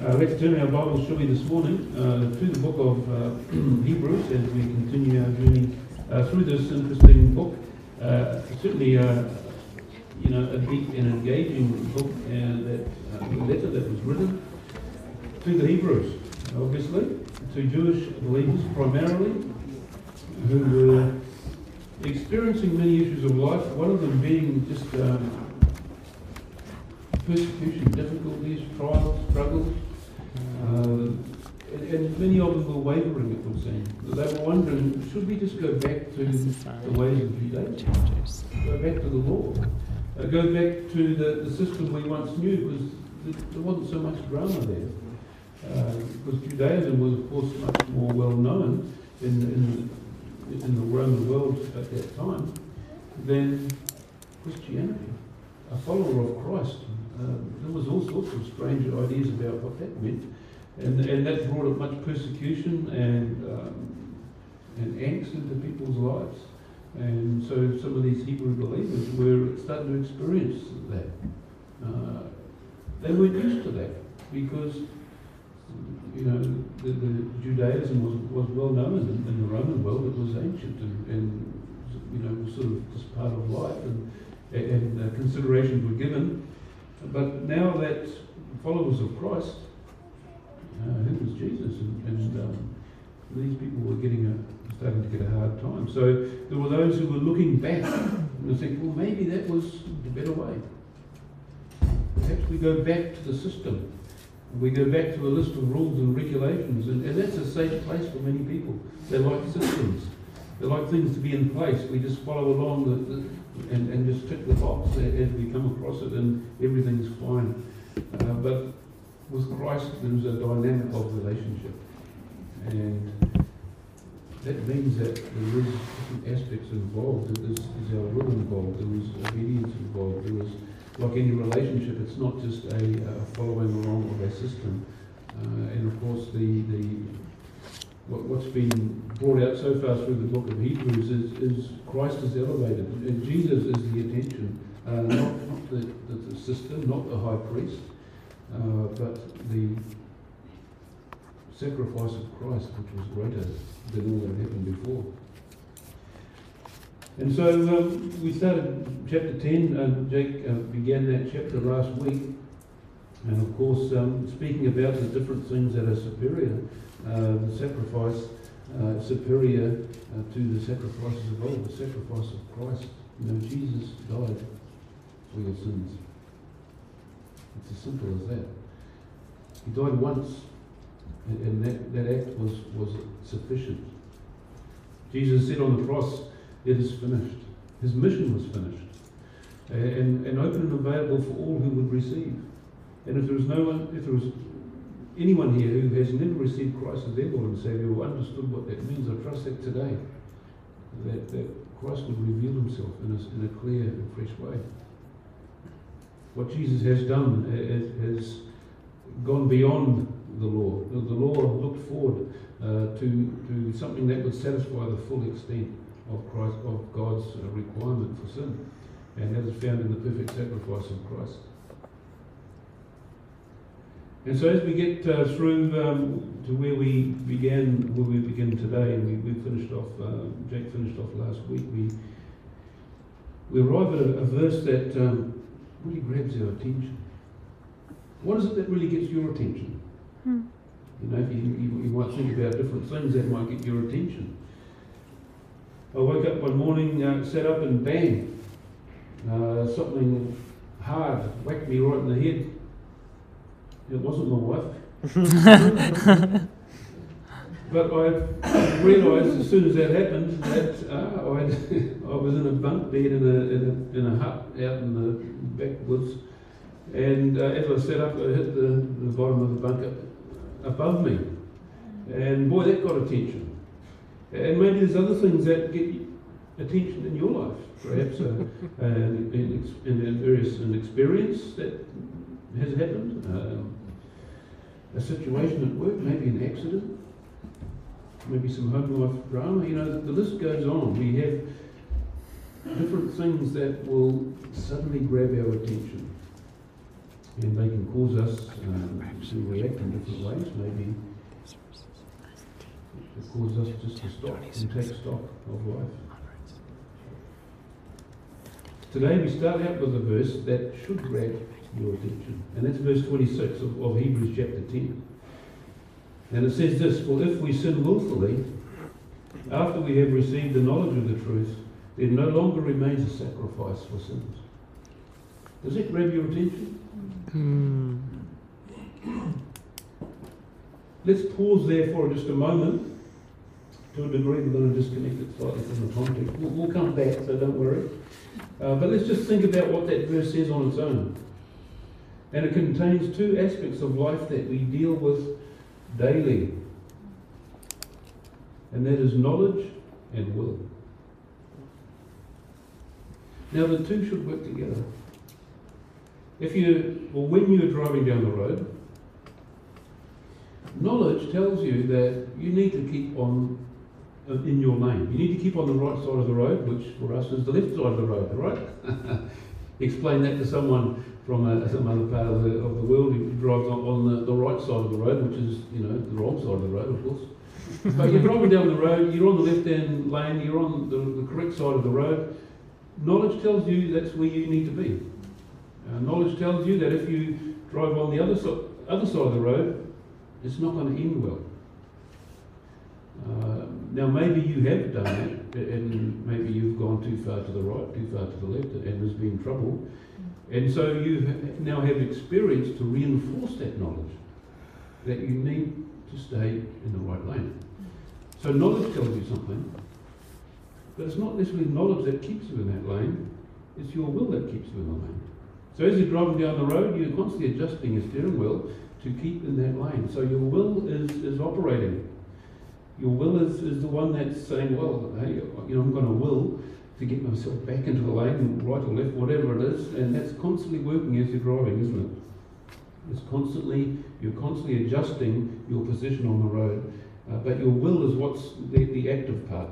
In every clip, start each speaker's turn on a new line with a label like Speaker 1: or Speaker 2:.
Speaker 1: Uh, let's turn our Bibles, shall we, this morning uh, to the book of uh, Hebrews as we continue our journey uh, through this interesting book. Uh, certainly, uh, you know, a deep and engaging book, and that letter that was written to the Hebrews, obviously, to Jewish believers primarily, who were experiencing many issues of life. One of them being just um, persecution, difficulties, trials, struggles. Uh, and, and many of them were wavering, it would seem. They were wondering, should we just go back to the ways of Judaism? Go back to the law? Uh, go back to the, the system we once knew, because there wasn't so much drama there. Uh, because Judaism was, of course, much more well known in, in, in the Roman world at that time than Christianity. A follower of Christ um, there was all sorts of strange ideas about what that meant, and, and that brought up much persecution and um, and angst into people's lives. And so some of these Hebrew believers were starting to experience that. Uh, they weren't used to that because you know the, the Judaism was, was well known in, in the Roman world. It was ancient and, and you know sort of just part of life, and, and uh, considerations were given. But now that followers of Christ, uh, who was Jesus, and, and um, these people were getting a, starting to get a hard time. So there were those who were looking back and thinking, well, maybe that was the better way. Perhaps we go back to the system. We go back to a list of rules and regulations, and, and that's a safe place for many people. They like systems. They like things to be in place. We just follow along the, the and, and just tick the box as we come across it, and everything's fine. Uh, but with Christ, there's a dynamic of relationship, and that means that there is different aspects involved. There is, is our will involved. There is obedience involved. There is, like any relationship, it's not just a, a following along of a system. Uh, and of course, the the what, what's been brought out so far through the book of Hebrews is, is Christ is elevated, and Jesus is the attention, uh, not, not the, the, the, system, not the high priest, but the sacrifice of Christ, which was greater than all that happened before. And so um, we started chapter 10. Uh, Jake uh, began that chapter last week. And of course, um, speaking about the different things that are superior uh, the sacrifice uh, superior uh, to the sacrifices of old, the sacrifice of Christ. You know, Jesus died for your sins. It's as simple as that. He died once, and, and that, that act was, was sufficient. Jesus said on the cross, It is finished. His mission was finished. And, and open and available for all who would receive. And if there was no one, if there was anyone here who has never received Christ as their Lord and Savior or understood what that means, I trust that today, that, that Christ would reveal himself in a, in a clear and fresh way. What Jesus has done has gone beyond the law. The law looked forward uh, to, to something that would satisfy the full extent of Christ, of God's requirement for sin. And that is found in the perfect sacrifice of Christ. And so as we get uh, through um, to where we began, where we begin today, and we, we finished off, uh, Jake finished off last week, we we arrive at a, a verse that um, really grabs our attention. What is it that really gets your attention? Hmm. You know, you, you, you, might think about different things that might get your attention. I woke up one morning, uh, sat up, and bang, uh, something hard whacked me right in the head. It wasn't my wife. but I realised as soon as that happened that uh, I, I was in a bunk bed in a, in a, in a hut out in the backwoods. And uh, as I sat up, I hit the, the bottom of the bunk above me. And boy, that got attention. And maybe there's other things that get attention in your life, perhaps uh, in, in, in, various an experience that has happened. Um, a situation at work, maybe an accident, maybe some home life drama. You know, the, list goes on. We have different things that will suddenly grab our attention. and they can cause us um, to react in different ways. Maybe it causes us just to stop and take stock of life. Today we start out with a verse that should grab your attention, and that's verse 26 of, of Hebrews chapter 10. And it says this For if we sin willfully, after we have received the knowledge of the truth, there no longer remains a sacrifice for sins. Does that grab your attention? Let's pause there for just a moment. To a degree, we're going to disconnect it slightly from the context. We'll, we'll come back, so don't worry. Uh, but let's just think about what that verse says on its own. And it contains two aspects of life that we deal with daily, and that is knowledge and will. Now, the two should work together. If you, or when you're driving down the road, knowledge tells you that you need to keep on uh, in your lane. You need to keep on the right side of the road, which for us is the left side of the road, right? Explain that to someone from a, some other part of the, of the world who drives on, on the, the right side of the road, which is, you know, the wrong side of the road, of course. but you're driving down the road, you're on the left-hand lane, you're on the, the correct side of the road. Knowledge tells you that's where you need to be. Uh, knowledge tells you that if you drive on the other, so, other side of the road, it's not going to end well. Uh, now, maybe you have done that, and maybe you've gone too far to the right, too far to the left, and there's been trouble. And so you now have experience to reinforce that knowledge that you need to stay in the right lane. So, knowledge tells you something, but it's not necessarily knowledge that keeps you in that lane, it's your will that keeps you in the lane. So, as you're driving down the road, you're constantly adjusting your steering wheel to keep in that lane. So, your will is, is operating. Your will is, is the one that's saying, well, hey, you know, I'm going to will to get myself back into the lane, right or left, whatever it is, and that's constantly working as you're driving, isn't it? It's constantly, you're constantly adjusting your position on the road, uh, but your will is what's the, the active part.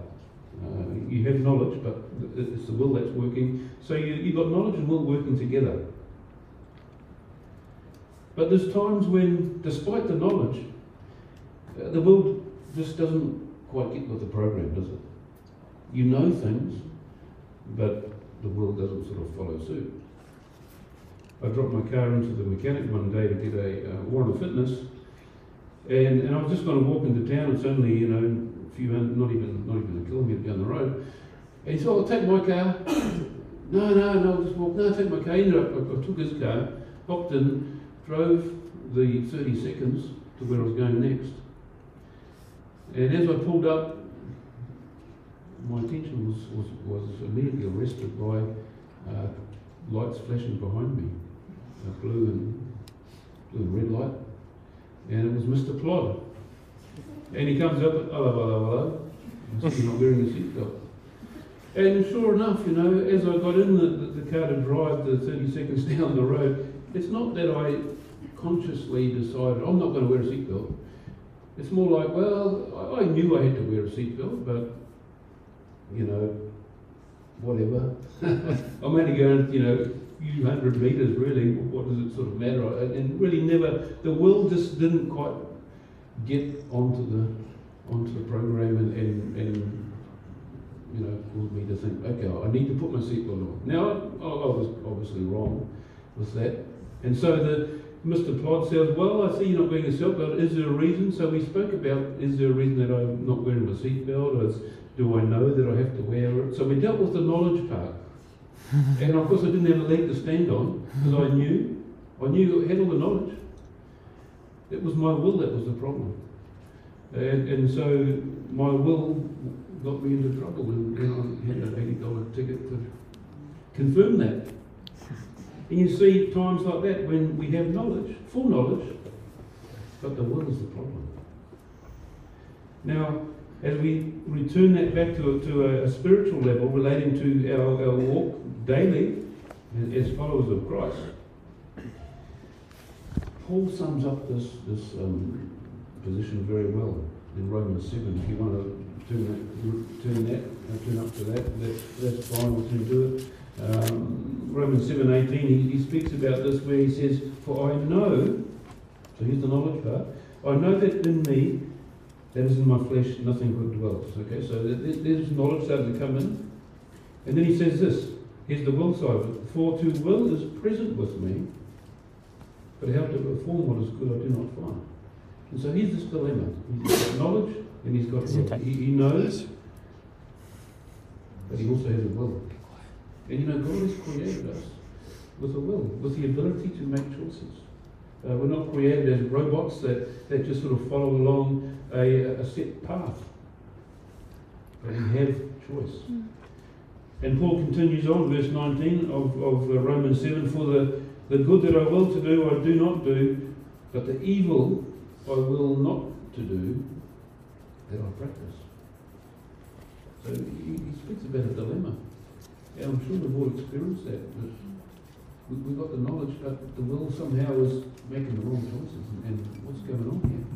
Speaker 1: Uh, you have knowledge, but it's the will that's working. So you, you've got knowledge and will working together. But there's times when, despite the knowledge, uh, the will just doesn't quite get with the program, does it? You know things, but the world doesn't sort of follow suit. I dropped my car into the mechanic one day to get a uh, warrant of fitness, and, and I was just going to walk into town. It's only you know a few not even not even a kilometre down the road. And he said, "Oh, I'll take my car." no, no, no, I'll just walk. No, take my car. Ended up, I, I took his car, hopped in, drove the 30 seconds to where I was going next. And as I pulled up, my attention was, was, was immediately arrested by uh, lights flashing behind me, a blue and blue and red light, and it was Mr. Plod. And he comes up, hello, hello, hello. You're not wearing a seatbelt. And sure enough, you know, as I got in the, the, the car to drive the 30 seconds down the road, it's not that I consciously decided I'm not going to wear a seatbelt. It's more like, well, I, I knew I had to wear a seatbelt, but you know, whatever. I'm only going, you know, a few hundred meters really. What does it sort of matter? And really never, the will just didn't quite get onto the onto the program and, and, and you know, caused me to think, okay, I need to put my seatbelt on. Now, I, was obviously wrong with that. And so the Mr. Plod says, well, I see you're not wearing a seatbelt. Is there a reason? So we spoke about, is there a reason that I'm not wearing my seatbelt? Or do I know that I have to wear it? So we dealt with the knowledge part. and of course I didn't have a leg to stand on because I knew, I knew I had all the knowledge. It was my will that was the problem. And, and so my will got me into trouble and, and I had an $80 ticket to confirm that. And you see times like that when we have knowledge, full knowledge, but the will is the problem. Now, as we return that back to to a, a spiritual level relating to our, our walk daily as followers of Christ, Paul sums up this, this um, position very well in Romans 7. If you want to turn that, turn that uh, turn up to that, that that's fine, we can do it. Um, Romans 7.18, he, he speaks about this where he says, For I know, so here's the knowledge part, I know that in me, that is in my flesh, nothing good dwells. Okay, so there's knowledge starting to come in. And then he says this, here's the will side of it. For to will is present with me, but how to perform what is good I do not find. And so here's this dilemma. He's got knowledge and he's got will. He, he knows, but he also has a will. And you know, God has created us with a will, with the ability to make choices. Uh, we're not created as robots that, that just sort of follow along a, a set path. But we have choice. Mm. And Paul continues on, verse 19 of, of uh, Romans 7 For the, the good that I will to do, I do not do, but the evil I will not to do, that I practice. So he, he speaks about a dilemma. And I'm sure we've all experienced that. that we, we've got the knowledge, but the will somehow is making the wrong choices. And, and what's going on here?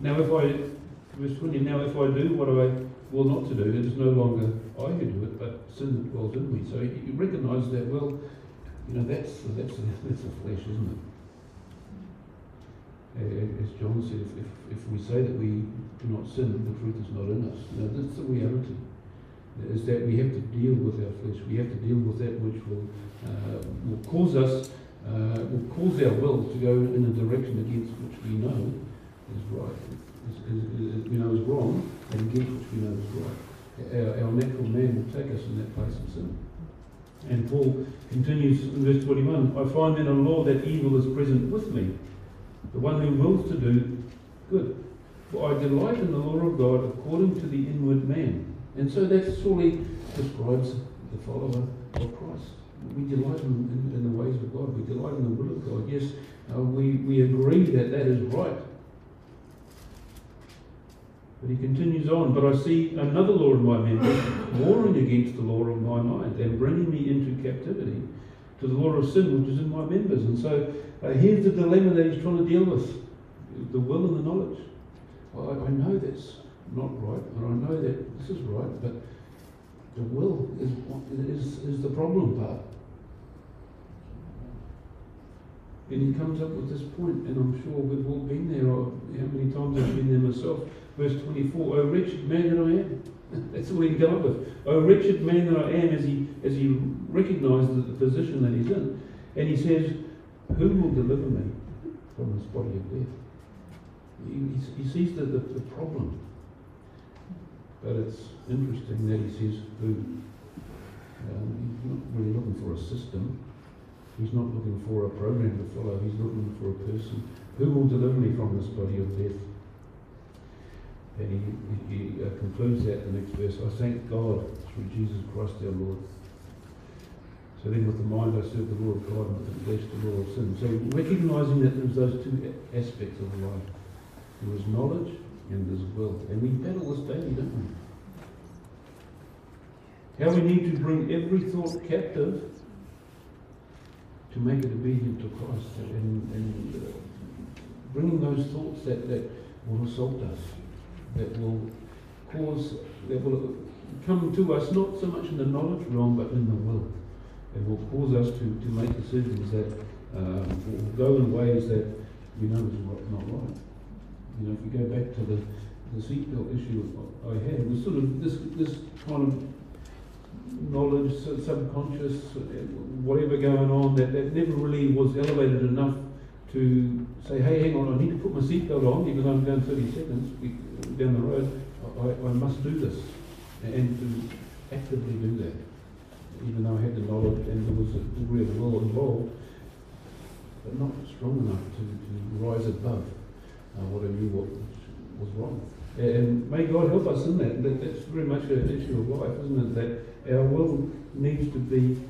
Speaker 1: Now, if I, verse 20, now if I do what I will not to do, it is no longer I who do it, but sin that dwells in me. So you recognise that, well, you know, that's, that's, that's flesh, isn't it? As John said, if, if, if we say that we do not sin, the truth is not in us. Now, that's the reality is that we have to deal with our flesh. We have to deal with that which will, uh, will cause us, uh, will cause our will to go in a direction against which we know is right, is, is, is, we know is wrong, and against which we know is right. Our, our natural man will take us in that place of sin. And Paul continues in verse 21 I find in a law that evil is present with me, the one who wills to do good. For I delight in the law of God according to the inward man. And so that surely describes the follower of Christ. We delight in, in, in, the ways of God. We delight in the will of God. Yes, uh, we, we agree that that is right. But he continues on, but I see another law in my members, warring against the law of my mind and bringing me into captivity to the law of sin which is in my members. And so uh, here's the dilemma that he's trying to deal with the will and the knowledge. Well, I, I know this not right, and I know that this is right, but the will is, is, is the problem part. And he comes up with this point, and I'm sure we've all been there, or how many times I've been there myself. Verse 24, Oh wretched man that I am. That's what he can come up with. Oh wretched man that I am, as he, as he recognises the position that he's in. And he says, Who will deliver me from this body of death? He, he sees the, the, the problem. But it's interesting that he says who. Um, he's not really looking for a system. He's not looking for a program to follow. He's looking for a person. Who will deliver me from this body of death? And he, he uh, concludes that in the next verse. I thank God through Jesus Christ our Lord. So then with the mind I serve the of God and with the flesh the law of sin. So recognizing that there's those two aspects of life. There is knowledge and His will. And we battle this daily, don't we? How we need to bring every thought captive to make it obedient to Christ and, and uh, bringing those thoughts that, that will assault us, that will cause, that will come to us not so much in the knowledge realm but in the will. It will cause us to, to make decisions that um, will go in ways that we know is not right. You know, if we go back to the, the seatbelt issue I had, was sort of this, this kind of knowledge, subconscious, whatever going on, that, that never really was elevated enough to say, hey, hang on, I need to put my seatbelt on because I'm going 30 seconds down the road. I, I must do this. And to actively do that, even though I had the knowledge and there was a degree of will involved, but not strong enough to, to rise above uh, what I knew what was wrong. And may God help us in that. that. That's very much an issue of life, isn't it? That our will needs to be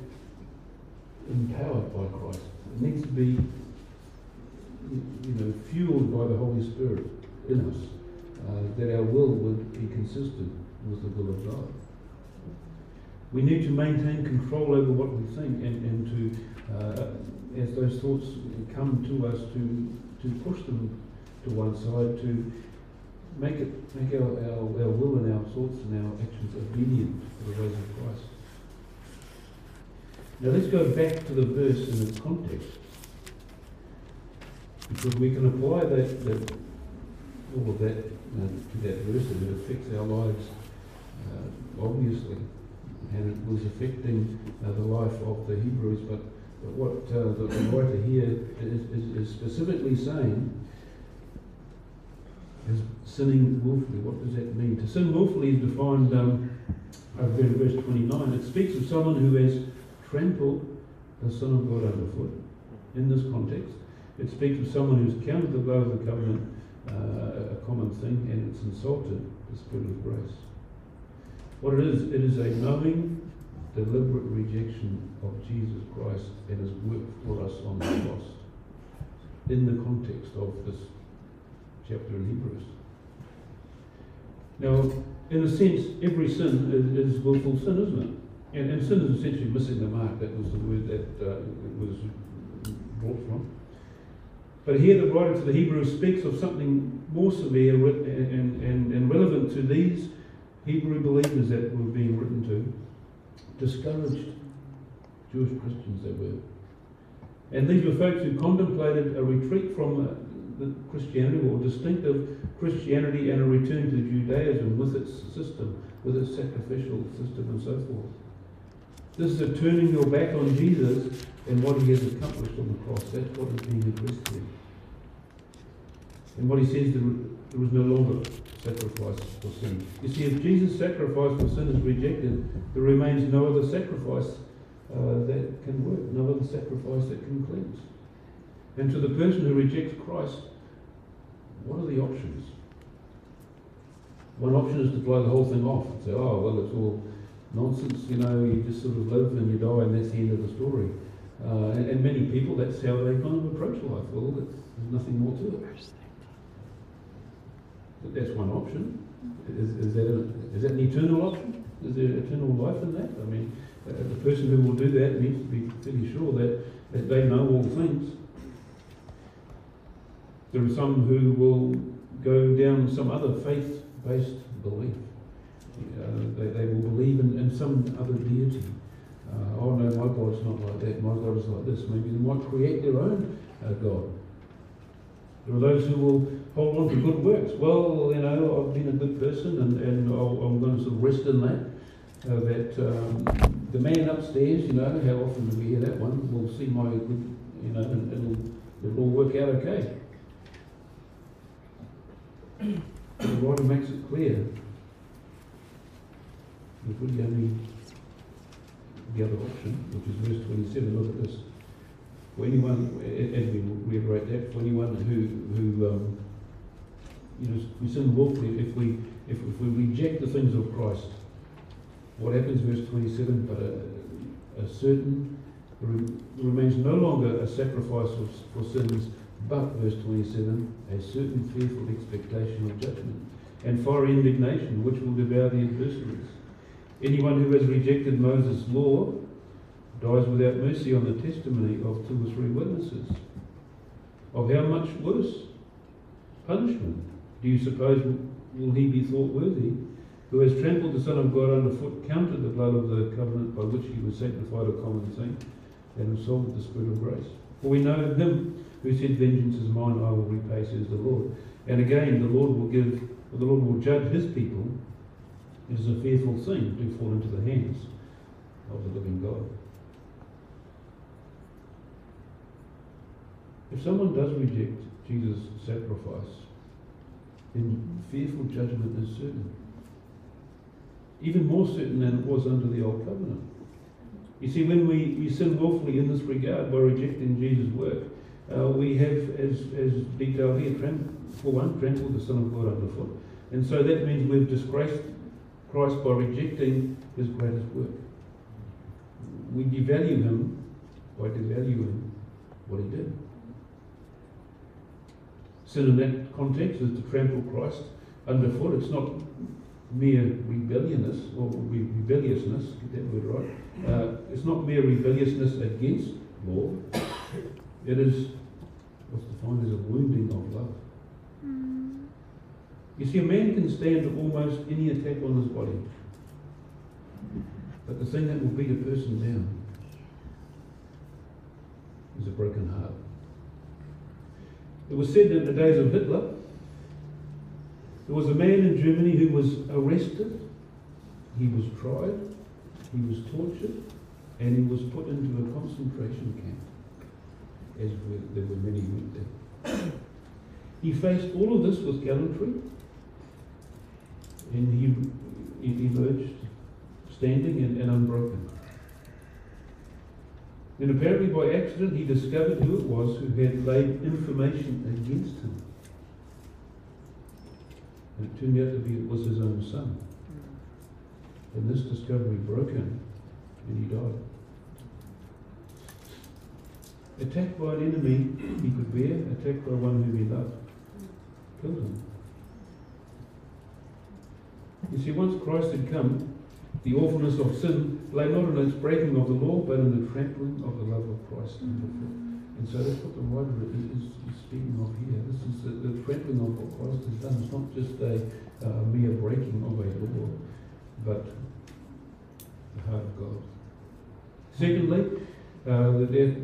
Speaker 1: empowered by Christ. It needs to be, you know, fueled by the Holy Spirit in us. Uh, that our will would be consistent with the will of God. We need to maintain control over what we think and, and to, uh, as those thoughts come to us, to, to push them to one side to make it make our, our, our will and our thoughts and our actions obedient to the ways of Christ. Now let's go back to the verse in its context. Because we can apply that, that all of that uh, to that verse it affects our lives, uh, obviously. And it was affecting uh, the life of the Hebrews, but, but what uh, the, the writer here is, is, is specifically saying is sinning willfully. What does that mean? To sin willfully is defined um, over in verse 29. It speaks of someone who has trampled the Son of God underfoot. In this context, it speaks of someone who's counted the blood of the covenant uh, a common thing and it's insulted the Spirit of grace. What it is, it is a knowing, deliberate rejection of Jesus Christ and his work for us on the cross in the context of this chapter in Hebrews. Now, in a sense, every sin is, is willful sin, isn't it? And, and sin is essentially missing the mark. That was the word that uh, it was brought from. But here the writer to the Hebrews speaks of something more severe and, and, and relevant to these Hebrew believers that were being written to. Discouraged Jewish Christians they were. And these were folks who contemplated a retreat from uh, Christianity or distinctive Christianity and a return to Judaism with its system, with its sacrificial system and so forth. This is a turning your back on Jesus and what he has accomplished on the cross. That's what is being addressed here. And what he says, there, there was no longer sacrifice for sin. You see, if Jesus' sacrifice for sin is rejected, there remains no other sacrifice uh, that can work, no other sacrifice that can cleanse. And to the person who rejects Christ, what are the options? One option is to blow the whole thing off and say, oh, well, it's all nonsense, you know, you just sort of live and you die and that's the end of the story. Uh, and, and, many people, that's how they kind of approach life. Well, there's nothing more to it. But that's one option. Is, is, that a, is that an eternal option? Is there eternal life in that? I mean, uh, the person who will do that needs to be pretty sure that, that they know all things. There are some who will go down some other faith-based belief. Uh, they, they will believe in, in some other deity. Uh, oh no, my God's not like that. My God is like this. Maybe they might create their own uh, God. There are those who will hold on to good works. Well, you know, I've been a good person and, and i am going to sort of rest in that. Uh, that um, the man upstairs, you know, how often do we hear that one, We'll see my good, you know, and it'll, it'll all work out okay. the writer makes it clear. If we only the other option, which is verse 27, look at this. For anyone, as we reiterate that, for anyone who, who um, you know, we sin willfully, if we, if, if we reject the things of Christ, what happens, verse 27, but a, a certain, remains no longer a sacrifice for, for sins, but, verse 27, a certain fearful expectation of judgment and fiery indignation which will devour the adversaries. Anyone who has rejected Moses' law dies without mercy on the testimony of two or three witnesses. Of how much worse punishment do you suppose will he be thought worthy, who has trampled the Son of God underfoot, counted the blood of the covenant by which he was sanctified a common thing, and insulted the Spirit of grace? For we know him who said, Vengeance is mine, I will repay, says the Lord. And again, the Lord will give, the Lord will judge his people. It is a fearful thing to fall into the hands of the living God. If someone does reject Jesus' sacrifice, then fearful judgment is certain. Even more certain than it was under the Old Covenant. You see, when we, we sin willfully in this regard by rejecting Jesus' work, uh, we have, as, as detailed here, for one, trampled the Son of God underfoot. And so that means we've disgraced Christ by rejecting his greatest work. We devalue him by devaluing what he did. Sin in that context is to trample Christ underfoot. It's not mere rebelliousness or rebelliousness, get that word right. Uh, it's not mere rebelliousness against law. It is what's defined as a wounding of love. You see, a man can stand almost any attack on his body. But the thing that will beat a person down is a broken heart. It was said that in the days of Hitler, there was a man in Germany who was arrested, he was tried, he was tortured, and he was put into a concentration camp, as there were many went there. He faced all of this with gallantry, and he, he emerged standing and, and unbroken. And apparently by accident he discovered who it was who had laid information against him. And it turned out to be it was his own son. And this discovery broke him and he died. Attacked by an enemy he could bear, attacked by one whom he loved, killed him. You see, once Christ had come, the awfulness of sin lay not in its breaking of the law, but in the trampling of the love of Christ underfoot. And so that's what the writer is, is, speaking of here. This is the, the, trampling of what Christ has done. It's not just a uh, mere breaking of a law, but the heart of God. Secondly, uh, the death,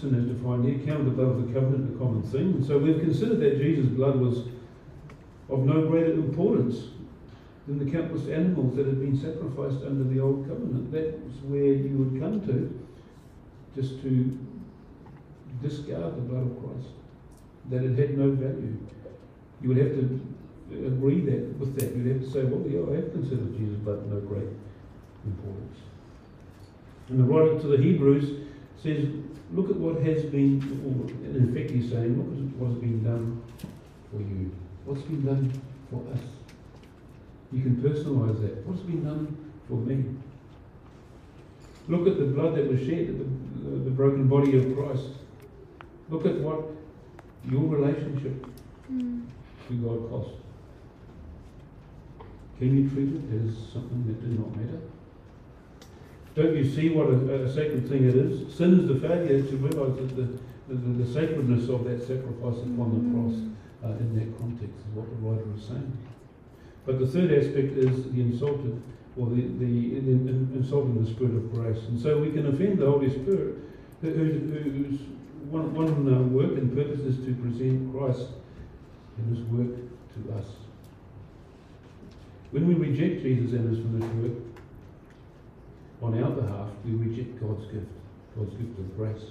Speaker 1: sin is defined here, count the blood of the covenant a common thing. And so we've considered that Jesus' blood was of no greater importance than the countless animals that had been sacrificed under the old covenant. That's where you would come to just to discard the blood of Christ, that it had no value. You would have to agree that with that. You'd have to say, well, yeah, I have considered Jesus' blood no great importance. And the writer to the Hebrews says, look at what has been, or in effect he's saying, look at what's been done for you. What's been done for us. You can personalize that. What's been done for me? Look at the blood that was shed, the, the, the broken body of Christ. Look at what your relationship mm. to God cost. Can you treat it as something that did not matter? Don't you see what a, a sacred thing it is? Sin is the failure to realize that the, the, the, sacredness of that sacrifice upon the cross uh, in that context is what the writer is saying. But the third aspect is the insulted, or the, the, the insulting the Spirit of grace. And so we can offend the Holy Spirit, whose one, one uh, work and purpose is to present Christ and his work to us. When we reject Jesus and his finished work, on our behalf, we reject God's gift, God's gift of grace.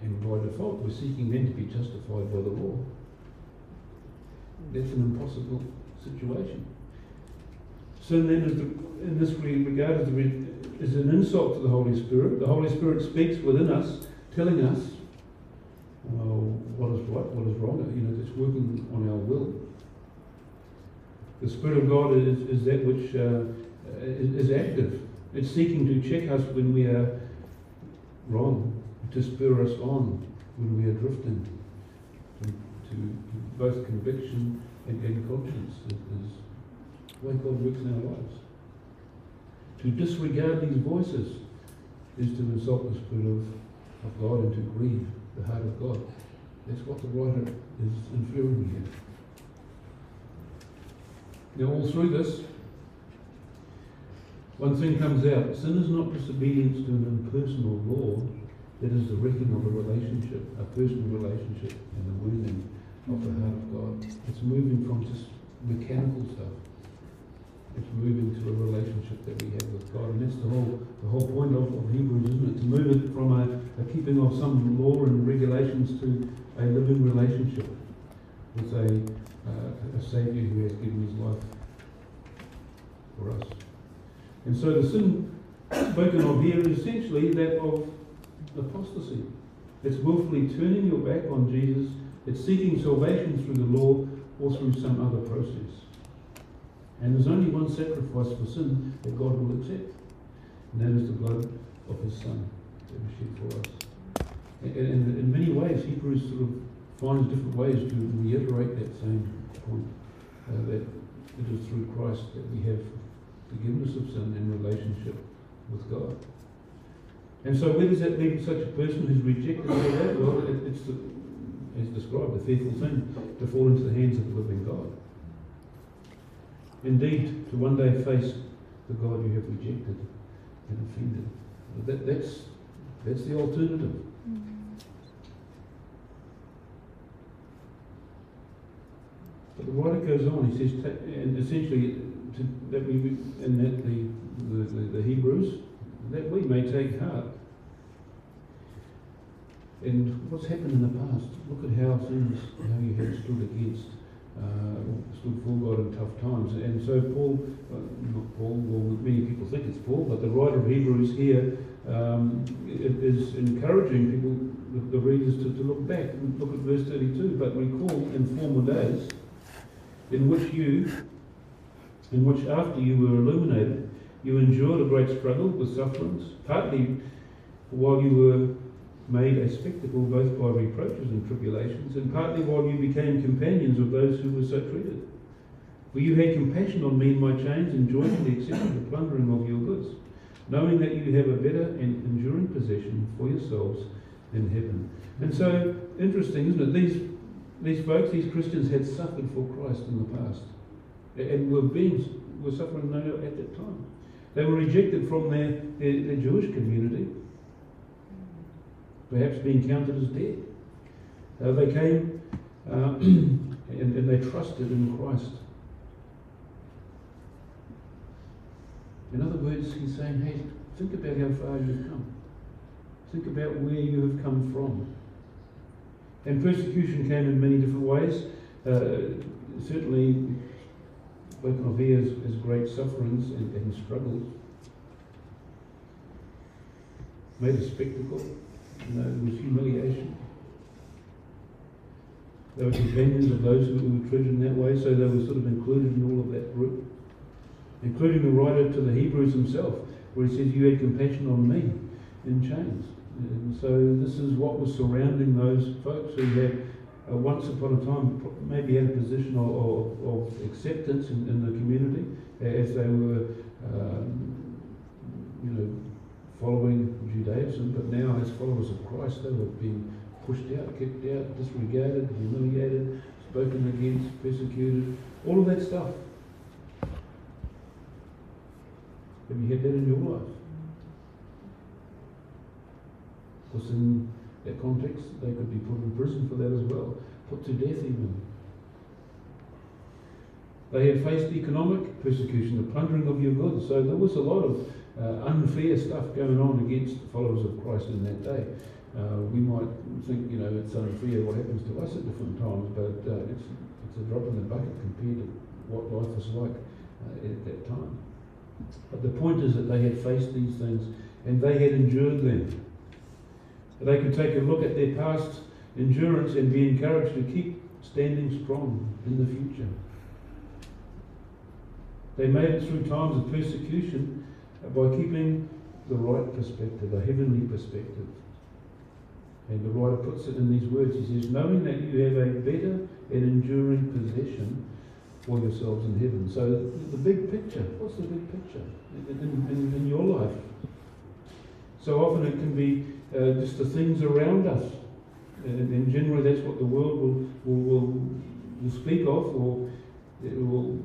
Speaker 1: And by default, we're seeking then to be justified by the law. That's an impossible situation. Sin then, is the, in this regard, is, the, is an insult to the Holy Spirit. The Holy Spirit speaks within us, telling us uh, what is right, what is wrong. You know, it's working on our will. The Spirit of God is, is that which uh, is, is active. It's seeking to check us when we are wrong, to spur us on when we are drifting, to, to both conviction and, and conscience is, is the God works in our lives. To disregard these voices is to insult the Spirit of, of God and to grieve the heart of God. That's what the writer is inferring here. Now, all through this, one thing comes out sin is not disobedience to an impersonal law, it is the wrecking of a relationship, a personal relationship, and the wounding of the heart of God. It's moving from just mechanical stuff. It's moving to a relationship that we have with God. And that's the whole the whole point of, of Hebrews, isn't it? To move it from a, a keeping of some law and regulations to a living relationship with a, uh, a Saviour who has given his life for us. And so the sin spoken of here is essentially that of apostasy. It's willfully turning your back on Jesus. It's seeking salvation through the law or through some other process. And there's only one sacrifice for sin that God will accept, and that is the blood of His Son that was shed for us. And, in many ways, Hebrews sort of finds different ways to reiterate that same point uh, that it is through Christ that we have forgiveness of sin and relationship with God. And so, where does that leave such a person who's rejected all that? Well, it, it's the, as described, a fearful thing to fall into the hands of the living God. Indeed, to one day face the God you have rejected and offended. That, that's That's the alternative. But the writer goes on, he says, and essentially, to, that we, and that the, the, the Hebrews, that we may take heart. And what's happened in the past, look at how things, how you have stood against, uh, stood for God in tough times. And so Paul, uh, not Paul, well, many people think it's Paul, but the writer of Hebrews here um, is encouraging people, the, readers, to, to look back and look at verse 32. But recall in former days, in which you, in which after you were illuminated, you endured a great struggle with sufferings, partly while you were made a spectacle both by reproaches and tribulations, and partly while you became companions of those who were so treated. For you had compassion on me in my chains, and joyfully accepted the plundering of your goods, knowing that you have a better and enduring possession for yourselves in heaven. And so, interesting, isn't it? These, these folks, these Christians, had suffered for Christ in the past, and were being were suffering no at that time. They were rejected from their, their, their Jewish community, perhaps being counted as dead. Uh, they came uh, and, and they trusted in Christ. In other words, he's saying, hey, think about how far you've come. Think about where you have come from. And persecution came in many different ways. Uh, certainly, spoken of as, as great sufferings and, and struggles. Made a spectacle. You know, there was humiliation. They were companions of those who were treated in that way, so they were sort of included in all of that group. Including the writer to the Hebrews himself, where he says, You had compassion on me in chains. And so this is what was surrounding those folks who had uh, once upon a time maybe had a position of, of, of acceptance in, in the community as they were, um, you know, following Judaism, but now as followers of Christ, they were being pushed out, kicked out, disregarded, humiliated, spoken against, persecuted, all of that stuff. Have you had that in your life? Because in that context, they could be put in prison for that as well, put to death even. They had faced economic persecution, the plundering of your goods. So there was a lot of uh, unfair stuff going on against the followers of Christ in that day. Uh, we might think, you know, it's unfair what happens to us at different times, but uh, it's, it's a drop in the bucket compared to what life was like uh, at that time. But the point is that they had faced these things and they had endured them. They could take a look at their past endurance and be encouraged to keep standing strong in the future. They made it through times of persecution by keeping the right perspective, a heavenly perspective. And the writer puts it in these words. He says, knowing that you have a better and enduring possession for yourselves in heaven. So the big picture, what's the big picture in, in, in your life? So often it can be uh, just the things around us. And, and generally that's what the world will, will, will, will speak of or it will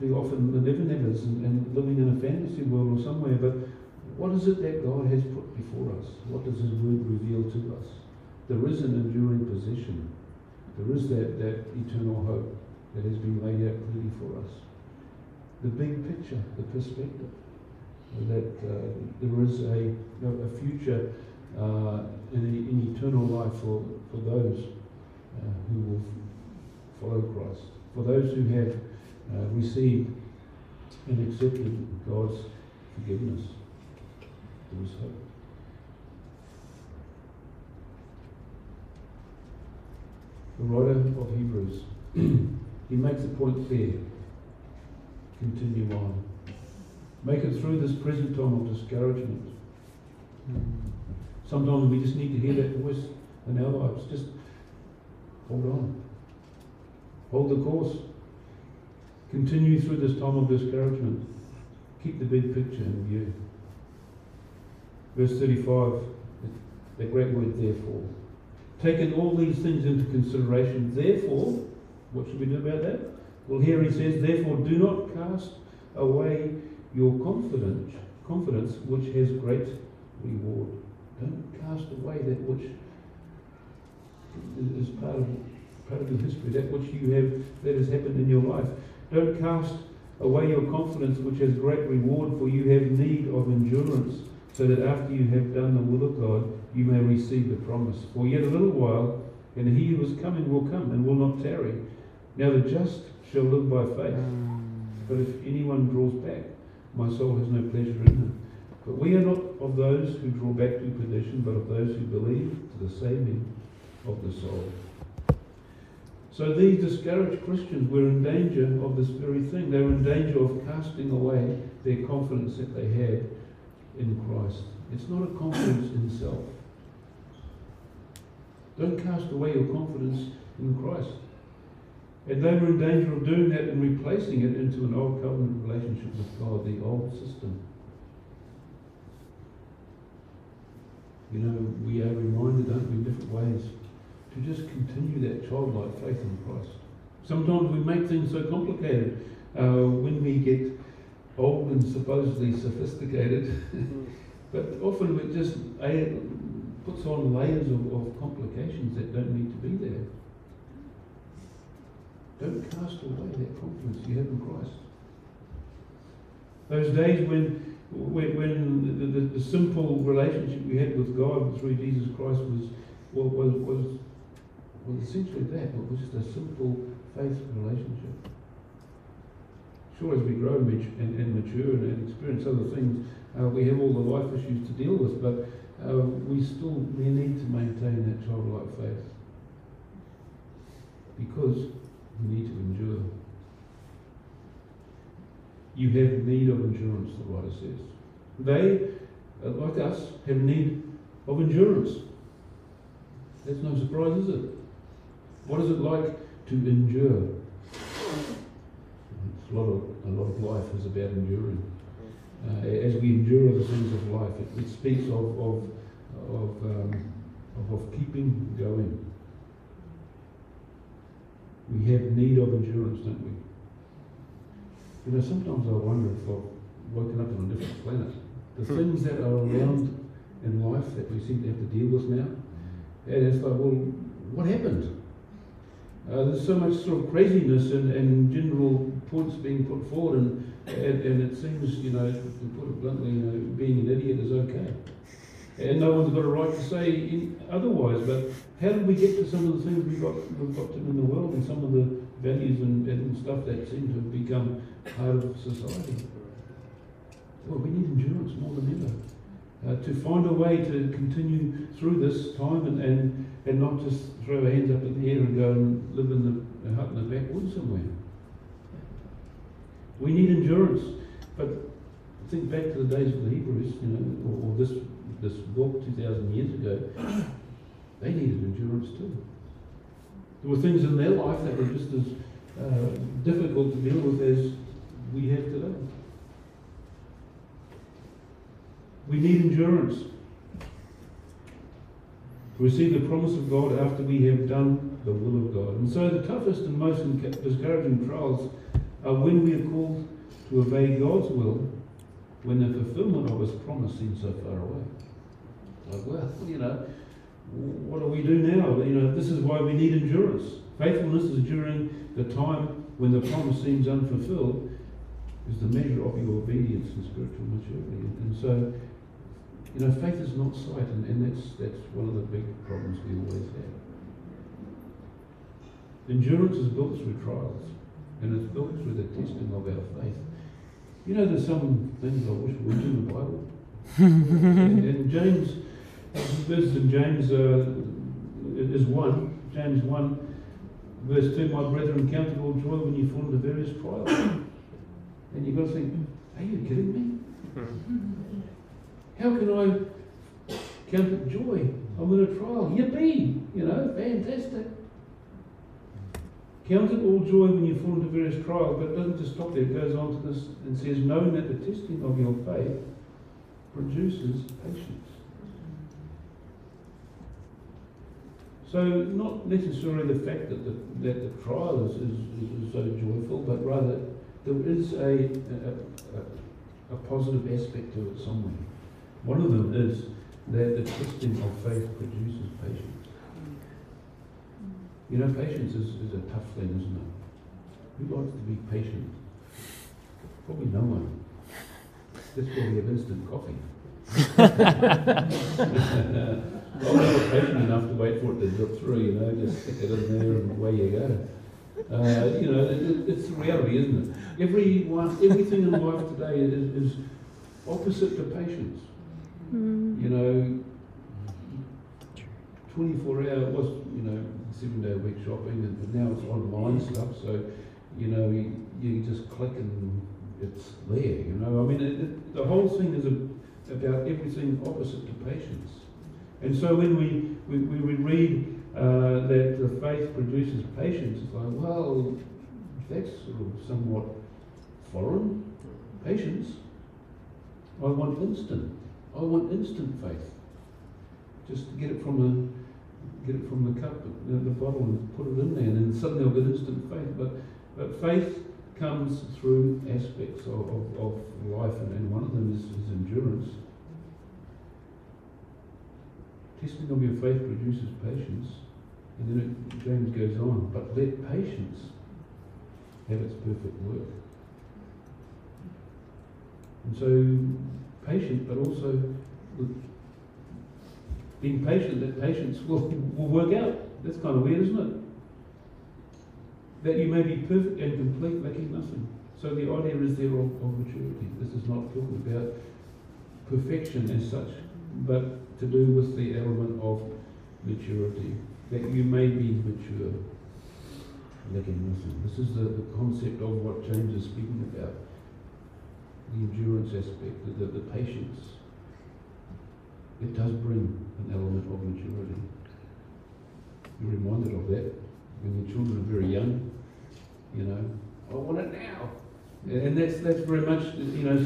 Speaker 1: be often the never and, and living in a fantasy world or somewhere. But what is it that God has put before us? What does His Word reveal to us? There is an enduring position. There is that, that eternal hope that has been laid out clearly for us. The big picture, the perspective, that uh, there is a, a future uh, in, in eternal life for, for those uh, who will follow Christ, for those who have uh, received and accepted God's forgiveness. There is hope. The writer of Hebrews, he makes a point there. Continue on. Make it through this present time of discouragement. Sometimes we just need to hear that voice in our lives. Just hold on. Hold the course. Continue through this time of discouragement. Keep the big picture in view. Verse 35, the great word therefore. Taking all these things into consideration, therefore, what should we do about that? Well, here he says, therefore, do not cast away your confidence, confidence which has great reward. Don't cast away that which is part of part of the history, that which you have that has happened in your life. Don't cast away your confidence, which has great reward, for you have need of endurance, so that after you have done the will of God, you may receive the promise. For yet a little while, and he who is coming will come and will not tarry. Now the just shall live by faith. But if anyone draws back, my soul has no pleasure in him. But we are not of those who draw back to perdition, but of those who believe to the saving of the soul. So these discouraged Christians were in danger of this very thing. They were in danger of casting away their confidence that they had in Christ. It's not a confidence in self. Don't cast away your confidence in Christ. And they were in danger of doing that and replacing it into an old covenant relationship with God, the old system. You know, we are reminded, aren't we, in different ways, to just continue that childlike faith in Christ. Sometimes we make things so complicated uh, when we get old and supposedly sophisticated, but often it just uh, puts on layers of, of complications that don't need to be there. Don't cast away that confidence you have in Christ. Those days when, when, when the, the, the, simple relationship we had with God through Jesus Christ was, was, was, was essentially that. It was just a simple faith relationship. Sure, as we grow and, and mature and experience other things, uh, we have all the life issues to deal with, but uh, we still we need to maintain that childlike faith. Because we need to endure. You have need of endurance, the writer says. They, uh, like us, have need of endurance. That's no surprise, is it? What is it like to endure? It's a lot of a lot of life is about enduring. Uh, as we endure the things of life, it, it speaks of of of, um, of, of keeping going. We have need of endurance, don't we? You know, sometimes I wonder if I've woken up on a different planet. The hmm. things that are around in life that we seem to have to deal with now, and it's like, well, what happened? Uh, there's so much sort of craziness and, and general points being put forward, and, and, and it seems, you know, to put it bluntly, you know, being an idiot is okay. And no one's got a right to say otherwise. But how did we get to some of the things we've got, we've got to in the world and some of the values and, and stuff that seem to have become part of society? Well, we need endurance more than ever. Uh, to find a way to continue through this time and, and, and not just throw our hands up in the air and go and live in the hut in the backwoods somewhere. We need endurance. But think back to the days of the Hebrews, you know, or, or this this book 2,000 years ago, they needed endurance too. There were things in their life that were just as uh, difficult to deal with as we have today. We need endurance to receive the promise of God after we have done the will of God. And so the toughest and most discouraging trials are when we are called to obey God's will when the fulfillment of his promise seems so far away. Like, well, you know, what do we do now? You know, this is why we need endurance. Faithfulness is during the time when the promise seems unfulfilled, is the measure of your obedience and spiritual maturity. And, so, you know, faith is not sight, and, and that's that's one of the big problems we always have. Endurance is built through trials, and it's built through the testing of our faith. You know, there's some things I wish we in the Bible. and, and James verses in James uh, is 1, James 1, verse 2, My brethren, count it all joy when you fall into various trials. and you've got to think, are you kidding me? How can I count it joy? I'm in a trial. Yippee! You be you know, fantastic. Count it all joy when you fall into various trials, but it doesn't just stop there. It goes on to this and says, knowing that the testing of your faith produces patience. So not necessarily the fact that the, that the trial is, is, is so joyful, but rather there is a, a, a, a positive aspect to it somewhere. One of them is that the testing of faith produces patience. You know, patience is, is a tough thing, isn't it? Who likes to be patient? Probably no one. That's why we have instant coffee. I'm not patient enough to wait for it to drip through, you know, just stick it in there and away you go. Uh, you know, it, it's the reality, isn't it? Everyone, everything in life today is, is opposite to patience.
Speaker 2: Mm.
Speaker 1: You know, 24 hour was, you know, seven day a week shopping, and but now it's online stuff, so, you know, you, you just click and it's there, you know. I mean, it, it, the whole thing is a, about everything opposite to patience. And so when we, we, we read uh, that the faith produces patience, it's like, well, that's sort of somewhat foreign. Patience. I want instant. I want instant faith. Just get it from the get it from the cup, the, the bottle, and put it in there, and then suddenly I'll get instant faith. But but faith comes through aspects of, of, of life, and, and one of them is, is endurance. Testing of your faith produces patience, and then it, James goes on. But let patience have its perfect work. And so, patient, but also with being patient, that patience will, will work out. That's kind of weird, isn't it? That you may be perfect and complete, lacking nothing. So the idea is there of, of maturity. This is not talking about perfection as such, but to do with the element of maturity. That you may be mature, lacking nothing. This is the, the concept of what James is speaking about the endurance aspect, the, the, the patience. It does bring an element of maturity. You're reminded of that when your children are very young, you know, I want it now. And that's that's very much you know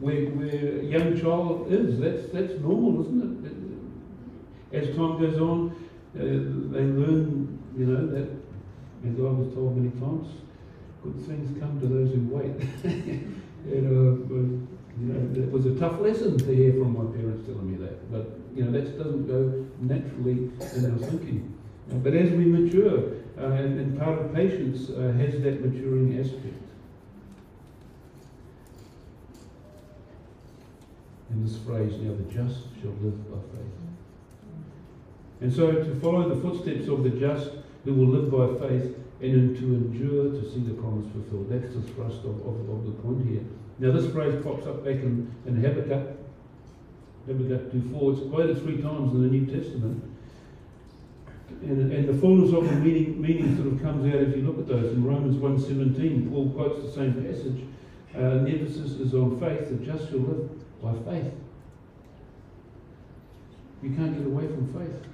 Speaker 1: where where a young child is. That's that's normal, isn't it? As time goes on, uh, they learn, you know, that as I was told many times, good things come to those who wait. Uh, you know, it was a tough lesson to hear from my parents telling me that. But, you know, that doesn't go naturally in our thinking. Uh, but as we mature, uh, and, and, part of patience uh, has that maturing aspect. In this phrase, now the just shall live by faith. And so to follow the footsteps of the just who will live by faith and to endure to see the promise fulfilled. That's the thrust of, of, of the point here. Now this phrase pops up back in, in Habakkuk, Habakkuk 2.4. It's quoted three times in the New Testament. And, and the fullness of the meaning, meaning sort of comes out if you look at those. In Romans 1.17, Paul quotes the same passage. Uh, the emphasis is on faith. The just shall live by faith. You can't get away from faith.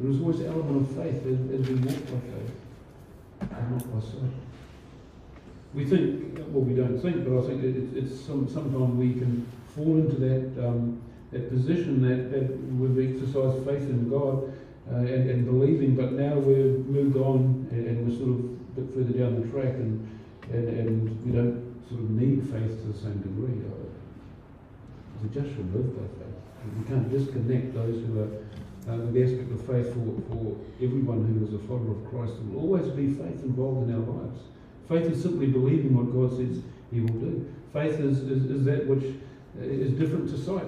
Speaker 1: There is always an element of faith as, as we walk by faith and not by sight. We think, well, we don't think, but I think it, it's some, sometimes we can fall into that, um, that position that, that we've exercised faith in God uh, and, and believing, but now we've moved on and, and we're sort of a bit further down the track and, and, and we don't sort of need faith to the same degree. We just should live by faith. We can't disconnect those who are uh, the aspect of faith for, for everyone who is a follower of Christ. There will always be faith involved in our lives. Faith is simply believing what God says He will do. Faith is, is, is that which is different to sight.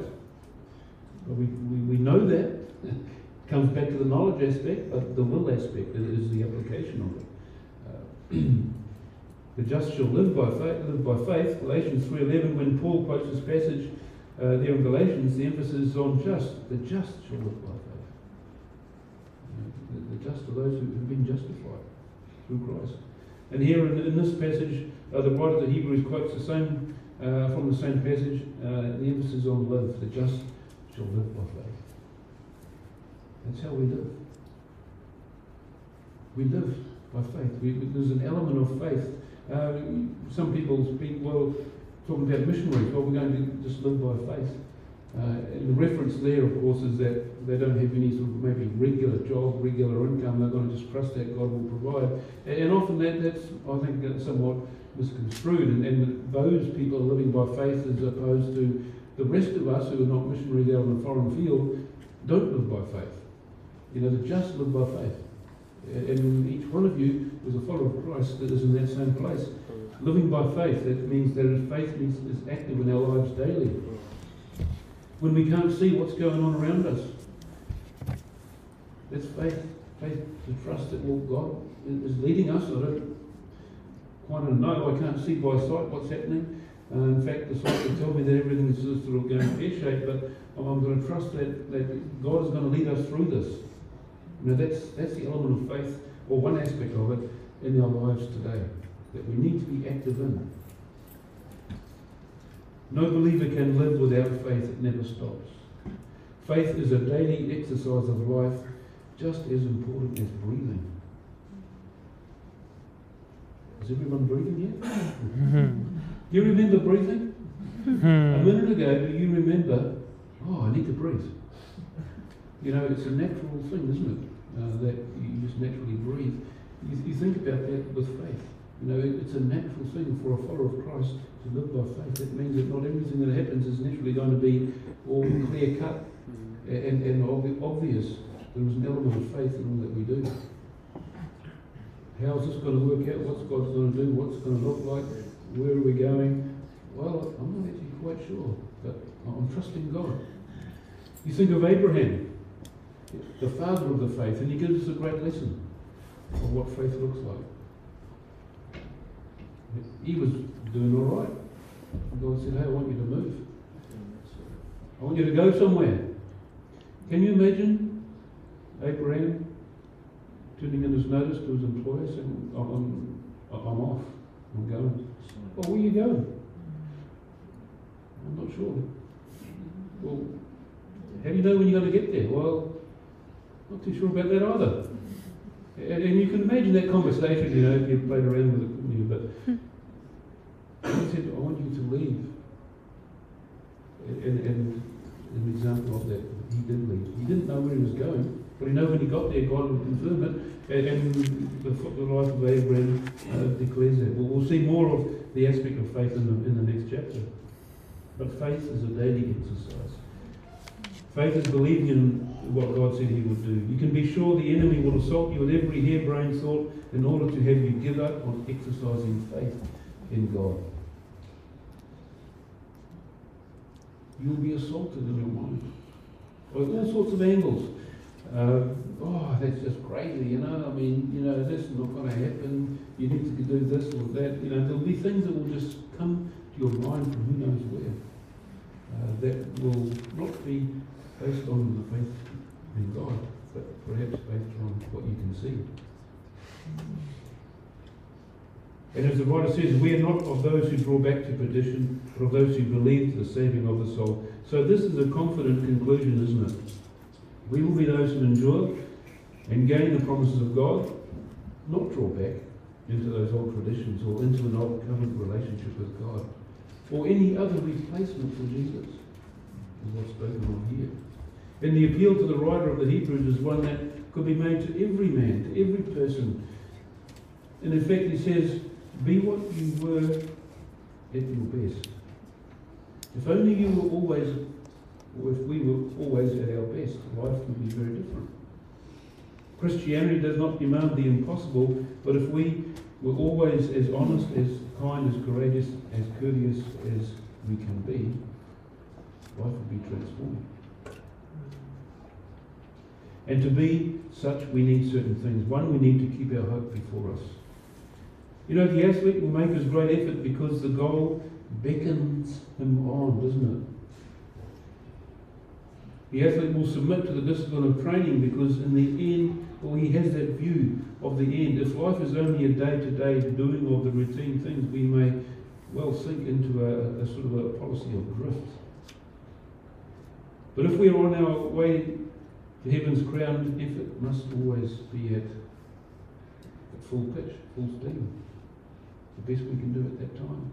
Speaker 1: But we, we, we know that. It comes back to the knowledge aspect, but the will aspect is the application of it. Uh, the just shall live by faith. Live by faith. Galatians 3.11, when Paul quotes this passage uh, there in Galatians, the emphasis is on just. The just shall live by faith. Just to those who have been justified through Christ. And here in, in this passage, uh, the writer of the Hebrews quotes the same uh, from the same passage. Uh, the emphasis on live. The just shall live by faith. That's how we live. We live by faith. We, there's an element of faith. Uh, some people speak, well, talking about missionaries, well, we're going to just live by faith. Uh, the reference there, of course, is that they don't have any sort of maybe regular job, regular income. They're going to just trust that God will provide. And, often that, that's, I think, somewhat misconstrued, and, and those people are living by faith as opposed to the rest of us who are not missionaries out in a foreign field don't live by faith. You know, they just live by faith. And each one of you is a follower of Christ that is in that same place. Living by faith, that means that faith is active in our lives daily. When we can't see what's going on around us, that's faith. Faith to trust that well, God is leading us. I don't quite know. I can't see by sight what's happening. Uh, in fact, the sight will tell me that everything is just sort of going pear-shaped, but I'm going to trust that, that God is going to lead us through this. You know, that's, that's the element of faith, or one aspect of it, in our lives today, that we need to be active in. No believer can live without faith, it never stops. Faith is a daily exercise of life, just as important as breathing. Is everyone breathing yet? do you remember breathing? a minute ago, do you remember, oh, I need to breathe? You know, it's a natural thing, isn't it? Uh, that you just naturally breathe. You, you think about that with faith. You know, it, it's a natural thing for a follower of Christ to live by faith. It means that not everything that happens is naturally going to be all clear cut mm. and, and obvious. There is an element of faith in all that we do. How is this going to work out? What's God going to do? What's it going to look like? Where are we going? Well, I'm not actually quite sure, but I'm trusting God. You think of Abraham, the father of the faith, and he gives us a great lesson of what faith looks like. He was doing all right. And God said, Hey, I want you to move. I want you to go somewhere. Can you imagine Abraham turning in his notice to his employer saying, oh, I'm, I'm off, I'm going? Well, where are you going? I'm not sure. Well, how do you know when you're going to get there? Well, not too sure about that either. And, you can imagine that conversation, you know, if you played around with it, you, but he said, I want you to leave. And, and an example of that, he didn't leave. He didn't know where he was going, but he knew when he got there, God would confirm it. And, and the, the life of Abraham uh, declares that. We'll, we'll see more of the aspect of faith in the, in the next chapter. But faith is a daily exercise. Faith is believing in what God said He would do. You can be sure the enemy will assault you with every harebrained thought in order to have you give up on exercising faith in God. You'll be assaulted in your mind by all sorts of angles. Uh, oh, that's just crazy, you know. I mean, you know, this is not going to happen. You need to do this or that. You know, there'll be things that will just come to your mind from who knows where. Uh, that will not be based on the faith in God, but perhaps based on what you can see. And as the writer says, we are not of those who draw back to perdition, but of those who believe to the saving of the soul. So this is a confident conclusion, isn't it? We will be those who endure and gain the promises of God, not draw back into those old traditions or into an old covenant relationship with God, or any other replacement for Jesus, is what's spoken on here. And the appeal to the writer of the Hebrews is one that could be made to every man, to every person. In fact, he says, Be what you were at your best. If only you were always, or if we were always at our best, life would be very different. Christianity does not demand the impossible, but if we were always as honest, as kind, as courageous, as courteous as we can be, life would be transformed. And to be such, we need certain things. One, we need to keep our hope before us. You know, the athlete will make his great effort because the goal beckons him on, doesn't it? The athlete will submit to the discipline of training because, in the end, well, he has that view of the end. If life is only a day to day doing of the routine things, we may well sink into a, a sort of a policy of drift. But if we're on our way the heaven's crowned effort must always be at, at full pitch, full steam. The best we can do at that time.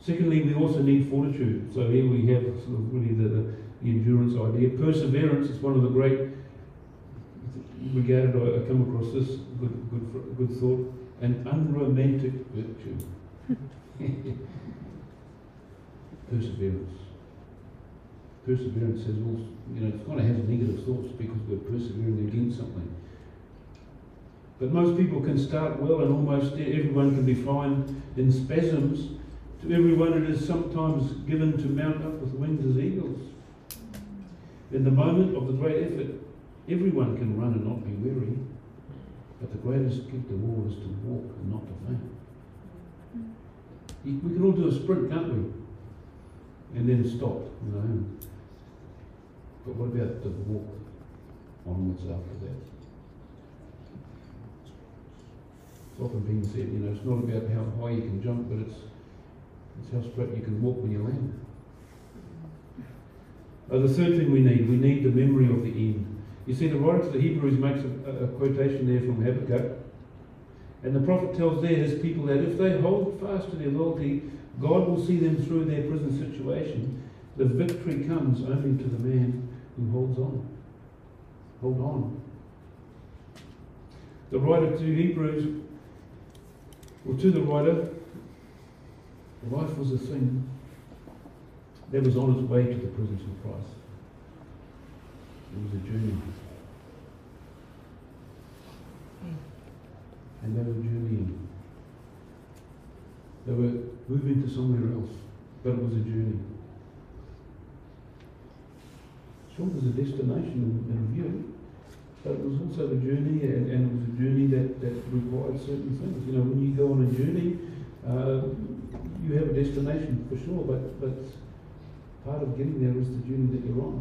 Speaker 1: Secondly, we also need fortitude. So here we have sort of really the, the, endurance idea. Perseverance is one of the great regarded. I come across this good, good, good thought. an unromantic virtue. Perseverance. Perseverance says, well, you know, it kind to have negative thoughts because we're persevering against something. But most people can start well and almost everyone can be fine in spasms. To everyone it is sometimes given to mount up with wings as eagles. In the moment of the great effort, everyone can run and not be weary. But the greatest gift of all is to walk and not to faint. We can all do a sprint, can't we? And then stop, you know. But what about the walk onwards after that? It's often been said, you know, it's not about how high you can jump, but it's, it's how straight you can walk when you land. Uh, the third thing we need, we need the memory of the end. You see, the writer to the Hebrews makes a, a quotation there from Habakkuk. And the prophet tells there his people that if they hold fast to their loyalty, God will see them through their prison situation. The victory comes only to the man who holds on. Hold on. The writer to Hebrews, or to the writer, life was a thing that was on its way to the presence of Christ. It was a journey. Hmm. And they were journeying. They were moving to somewhere else, but it was a journey. Sure, there's a destination in, in view, but it was also a journey, and, and it was a journey that, that required certain things. You know, when you go on a journey, uh, you have a destination for sure, but, but part of getting there is the journey that you're on.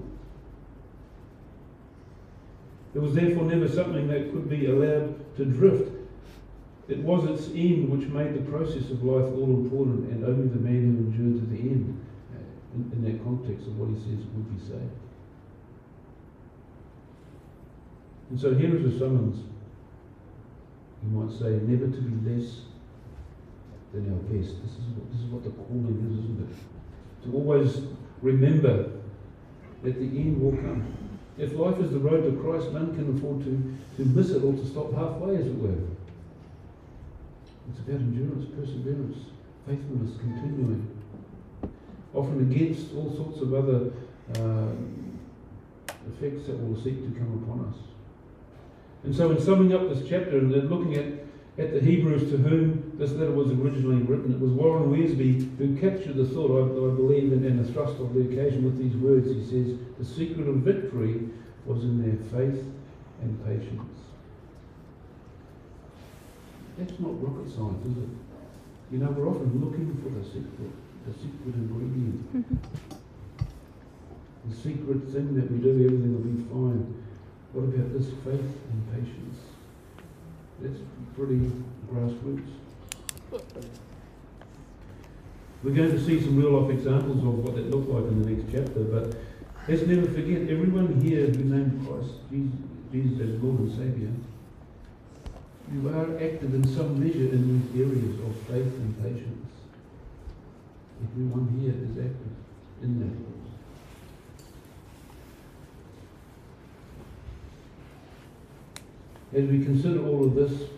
Speaker 1: It was therefore never something that could be allowed to drift. It was its end which made the process of life all important, and only the man who endured to the end, uh, in, in that context of what he says, would be saved. And so here is a summons. You might say, never to be less than our best. This is what, this is what the calling is, isn't it? To always remember that the end will come. If life is the road to Christ, none can afford to, to miss it or to stop halfway, as it were. It's about endurance, perseverance, faithfulness, continuing. Often against all sorts of other uh, effects that will seek to come upon us. And so, in summing up this chapter and then looking at, at the Hebrews to whom this letter was originally written, it was Warren Wiersbe who captured the thought, I, I believe, and, and the thrust of the occasion with these words. He says, The secret of victory was in their faith and patience. That's not rocket science, is it? You know, we're often looking for the secret, the secret ingredient. Mm-hmm. the secret thing that we do, everything will be fine. What about this faith and patience? That's pretty grassroots. We're going to see some real life examples of what that looked like in the next chapter, but let's never forget everyone here who named Christ, Jesus, Jesus as Lord and Saviour, you are active in some measure in these areas of faith and patience. Everyone here is active in that. As we consider all of this,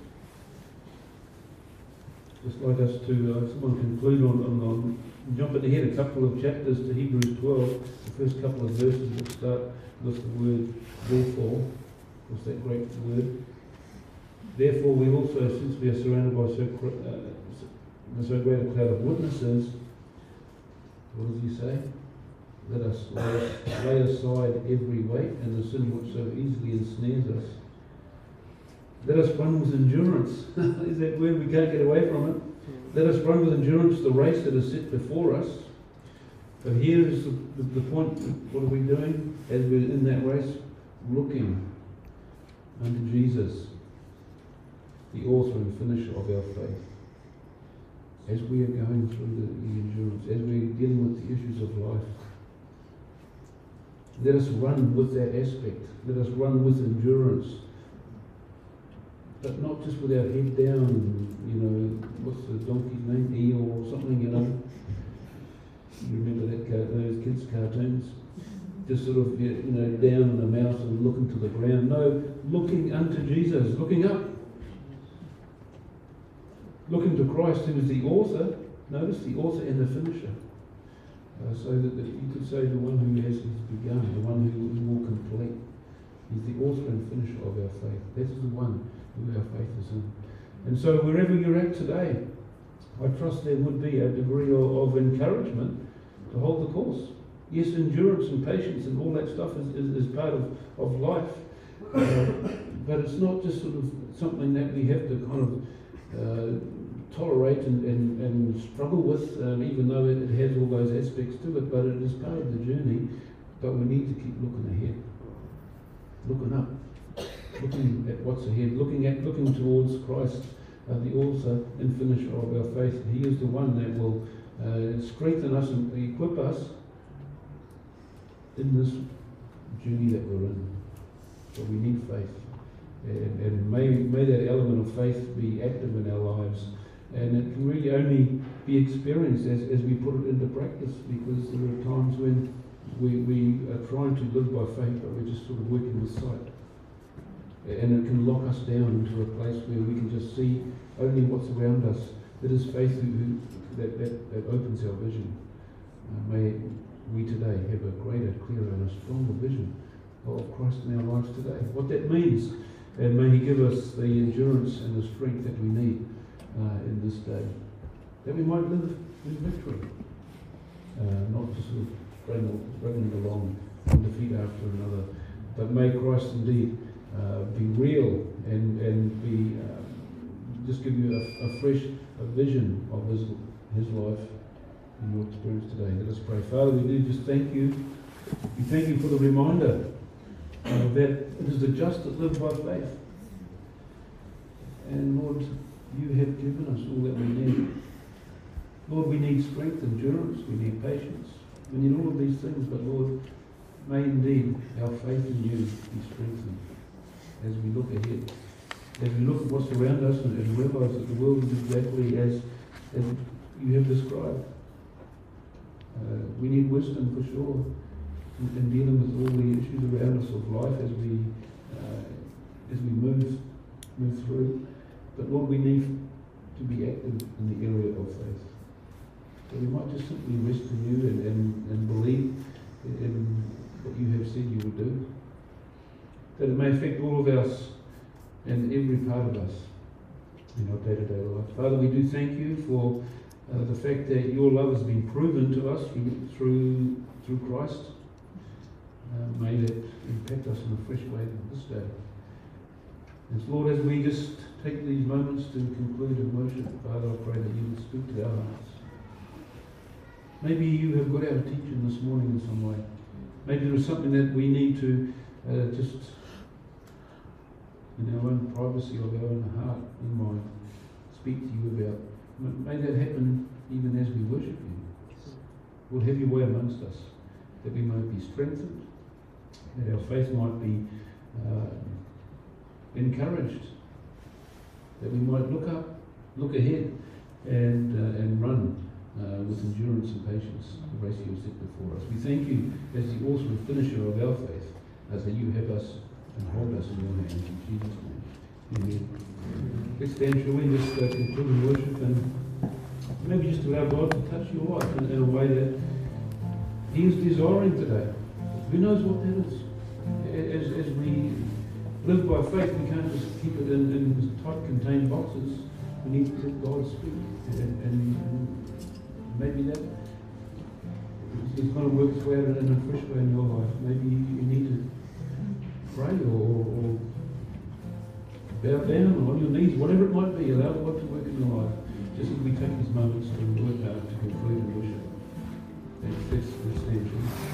Speaker 1: just like us to uh, someone conclude on, on, on jumping ahead a couple of chapters to Hebrews 12, the first couple of verses that start with the word therefore, what's that great word. Therefore, we also, since we are surrounded by so, uh, so great a cloud of witnesses, what does he say? Let us lay, lay aside every weight and the sin which so easily ensnares us. Let us run with endurance. is that word we can't get away from it? Let us run with endurance the race that is set before us. But here is the, the, the point what are we doing as we're in that race? Looking unto Jesus the author and finisher of our faith. As we are going through the, the endurance, as we're dealing with the issues of life, let us run with that aspect. Let us run with endurance. But not just with our head down, you know, what's the donkey's name? E or something, you know. You remember that those kids' cartoons? Just sort of, you know, down in the mouth and looking to the ground. No, looking unto Jesus, looking up looking to Christ, who is the author, notice the author and the finisher. Uh, so that, that you could say the one who has, begun, the one who will complete. He's the author and finisher of our faith. That is the one who our faith is in. And so wherever you're at today, I trust there would be a degree of, encouragement to hold the course. Yes, endurance and patience and all that stuff is, is, is part of, of life. Uh, but it's not just sort of something that we have to kind of uh, tolerate and, and, and struggle with, um, even though it, it has all those aspects to it, but it is part of the journey. But we need to keep looking ahead, looking up, looking at what's ahead, looking at looking towards Christ, uh, the author and finisher of our faith. He is the one that will uh, strengthen us and equip us in this journey that we're in. But we need faith. And, and may, may that element of faith be active in our lives. And it can really only be experienced as, as we put it into practice because there are times when we, we are trying to live by faith, but we're just sort of working with sight. And it can lock us down into a place where we can just see only what's around us. It is faith who, that, that, that opens our vision. Uh, may we today have a greater, clearer, and a stronger vision of Christ in our lives today. What that means, and may He give us the endurance and the strength that we need uh, in this day, that we might live in victory, uh, not just sort of along defeat after another, but may Christ indeed be real and and be um, just give you a, a fresh a vision of His His life in your experience today. Let us pray. Father, we do just thank you. We thank you for the reminder uh, that it is the just that live by faith. And Lord, you have given us all that we need. Lord, we need strength, endurance, we need patience, we need all of these things, but Lord, may indeed our faith in you be strengthened as we look ahead, as we look at what's around us and, realize that the world is exactly as, as you have described. Uh, we need wisdom for sure in, in, dealing with all the issues around us of life as we uh, as we move move through. But Lord, we need to be active in the area of faith. So we might just simply rest in you and, and, and believe in what you have said you would do. That it may affect all of us and every part of us in our day-to-day life. Father, we do thank you for uh, the fact that your love has been proven to us through through, through Christ. Uh, may that impact us in a fresh way this day. And Lord, as we just take these moments to conclude in worship, Father, I pray that you would speak to our hearts. Maybe you have got our teaching this morning in some way. Maybe there is something that we need to uh, just, in our own privacy of our own heart and mind, speak to you about. May that happen even as we worship you. Lord, have your way amongst us, that we might be strengthened, that our faith might be uh, encouraged, that we might look up, look ahead, and, uh, and run uh, with endurance and patience the race you have set before us. We thank you as the author and finisher of our faith, as that you have us and hold us in your hands. In Jesus' name. Amen. Let's stand, uh, worship and maybe just allow God to touch your life in, in a way that He is desiring today. Who knows what that is? As, as we live by faith, we can't just keep it in, in tight contained boxes. We need to let God speak. And, and, and maybe that is going to work its way out in a fresh way in your life. Maybe you need to pray or, or bow down or on your knees, whatever it might be. Allow God to work in your life just as we take these moments to work out to conclude worship. thanks that's, that's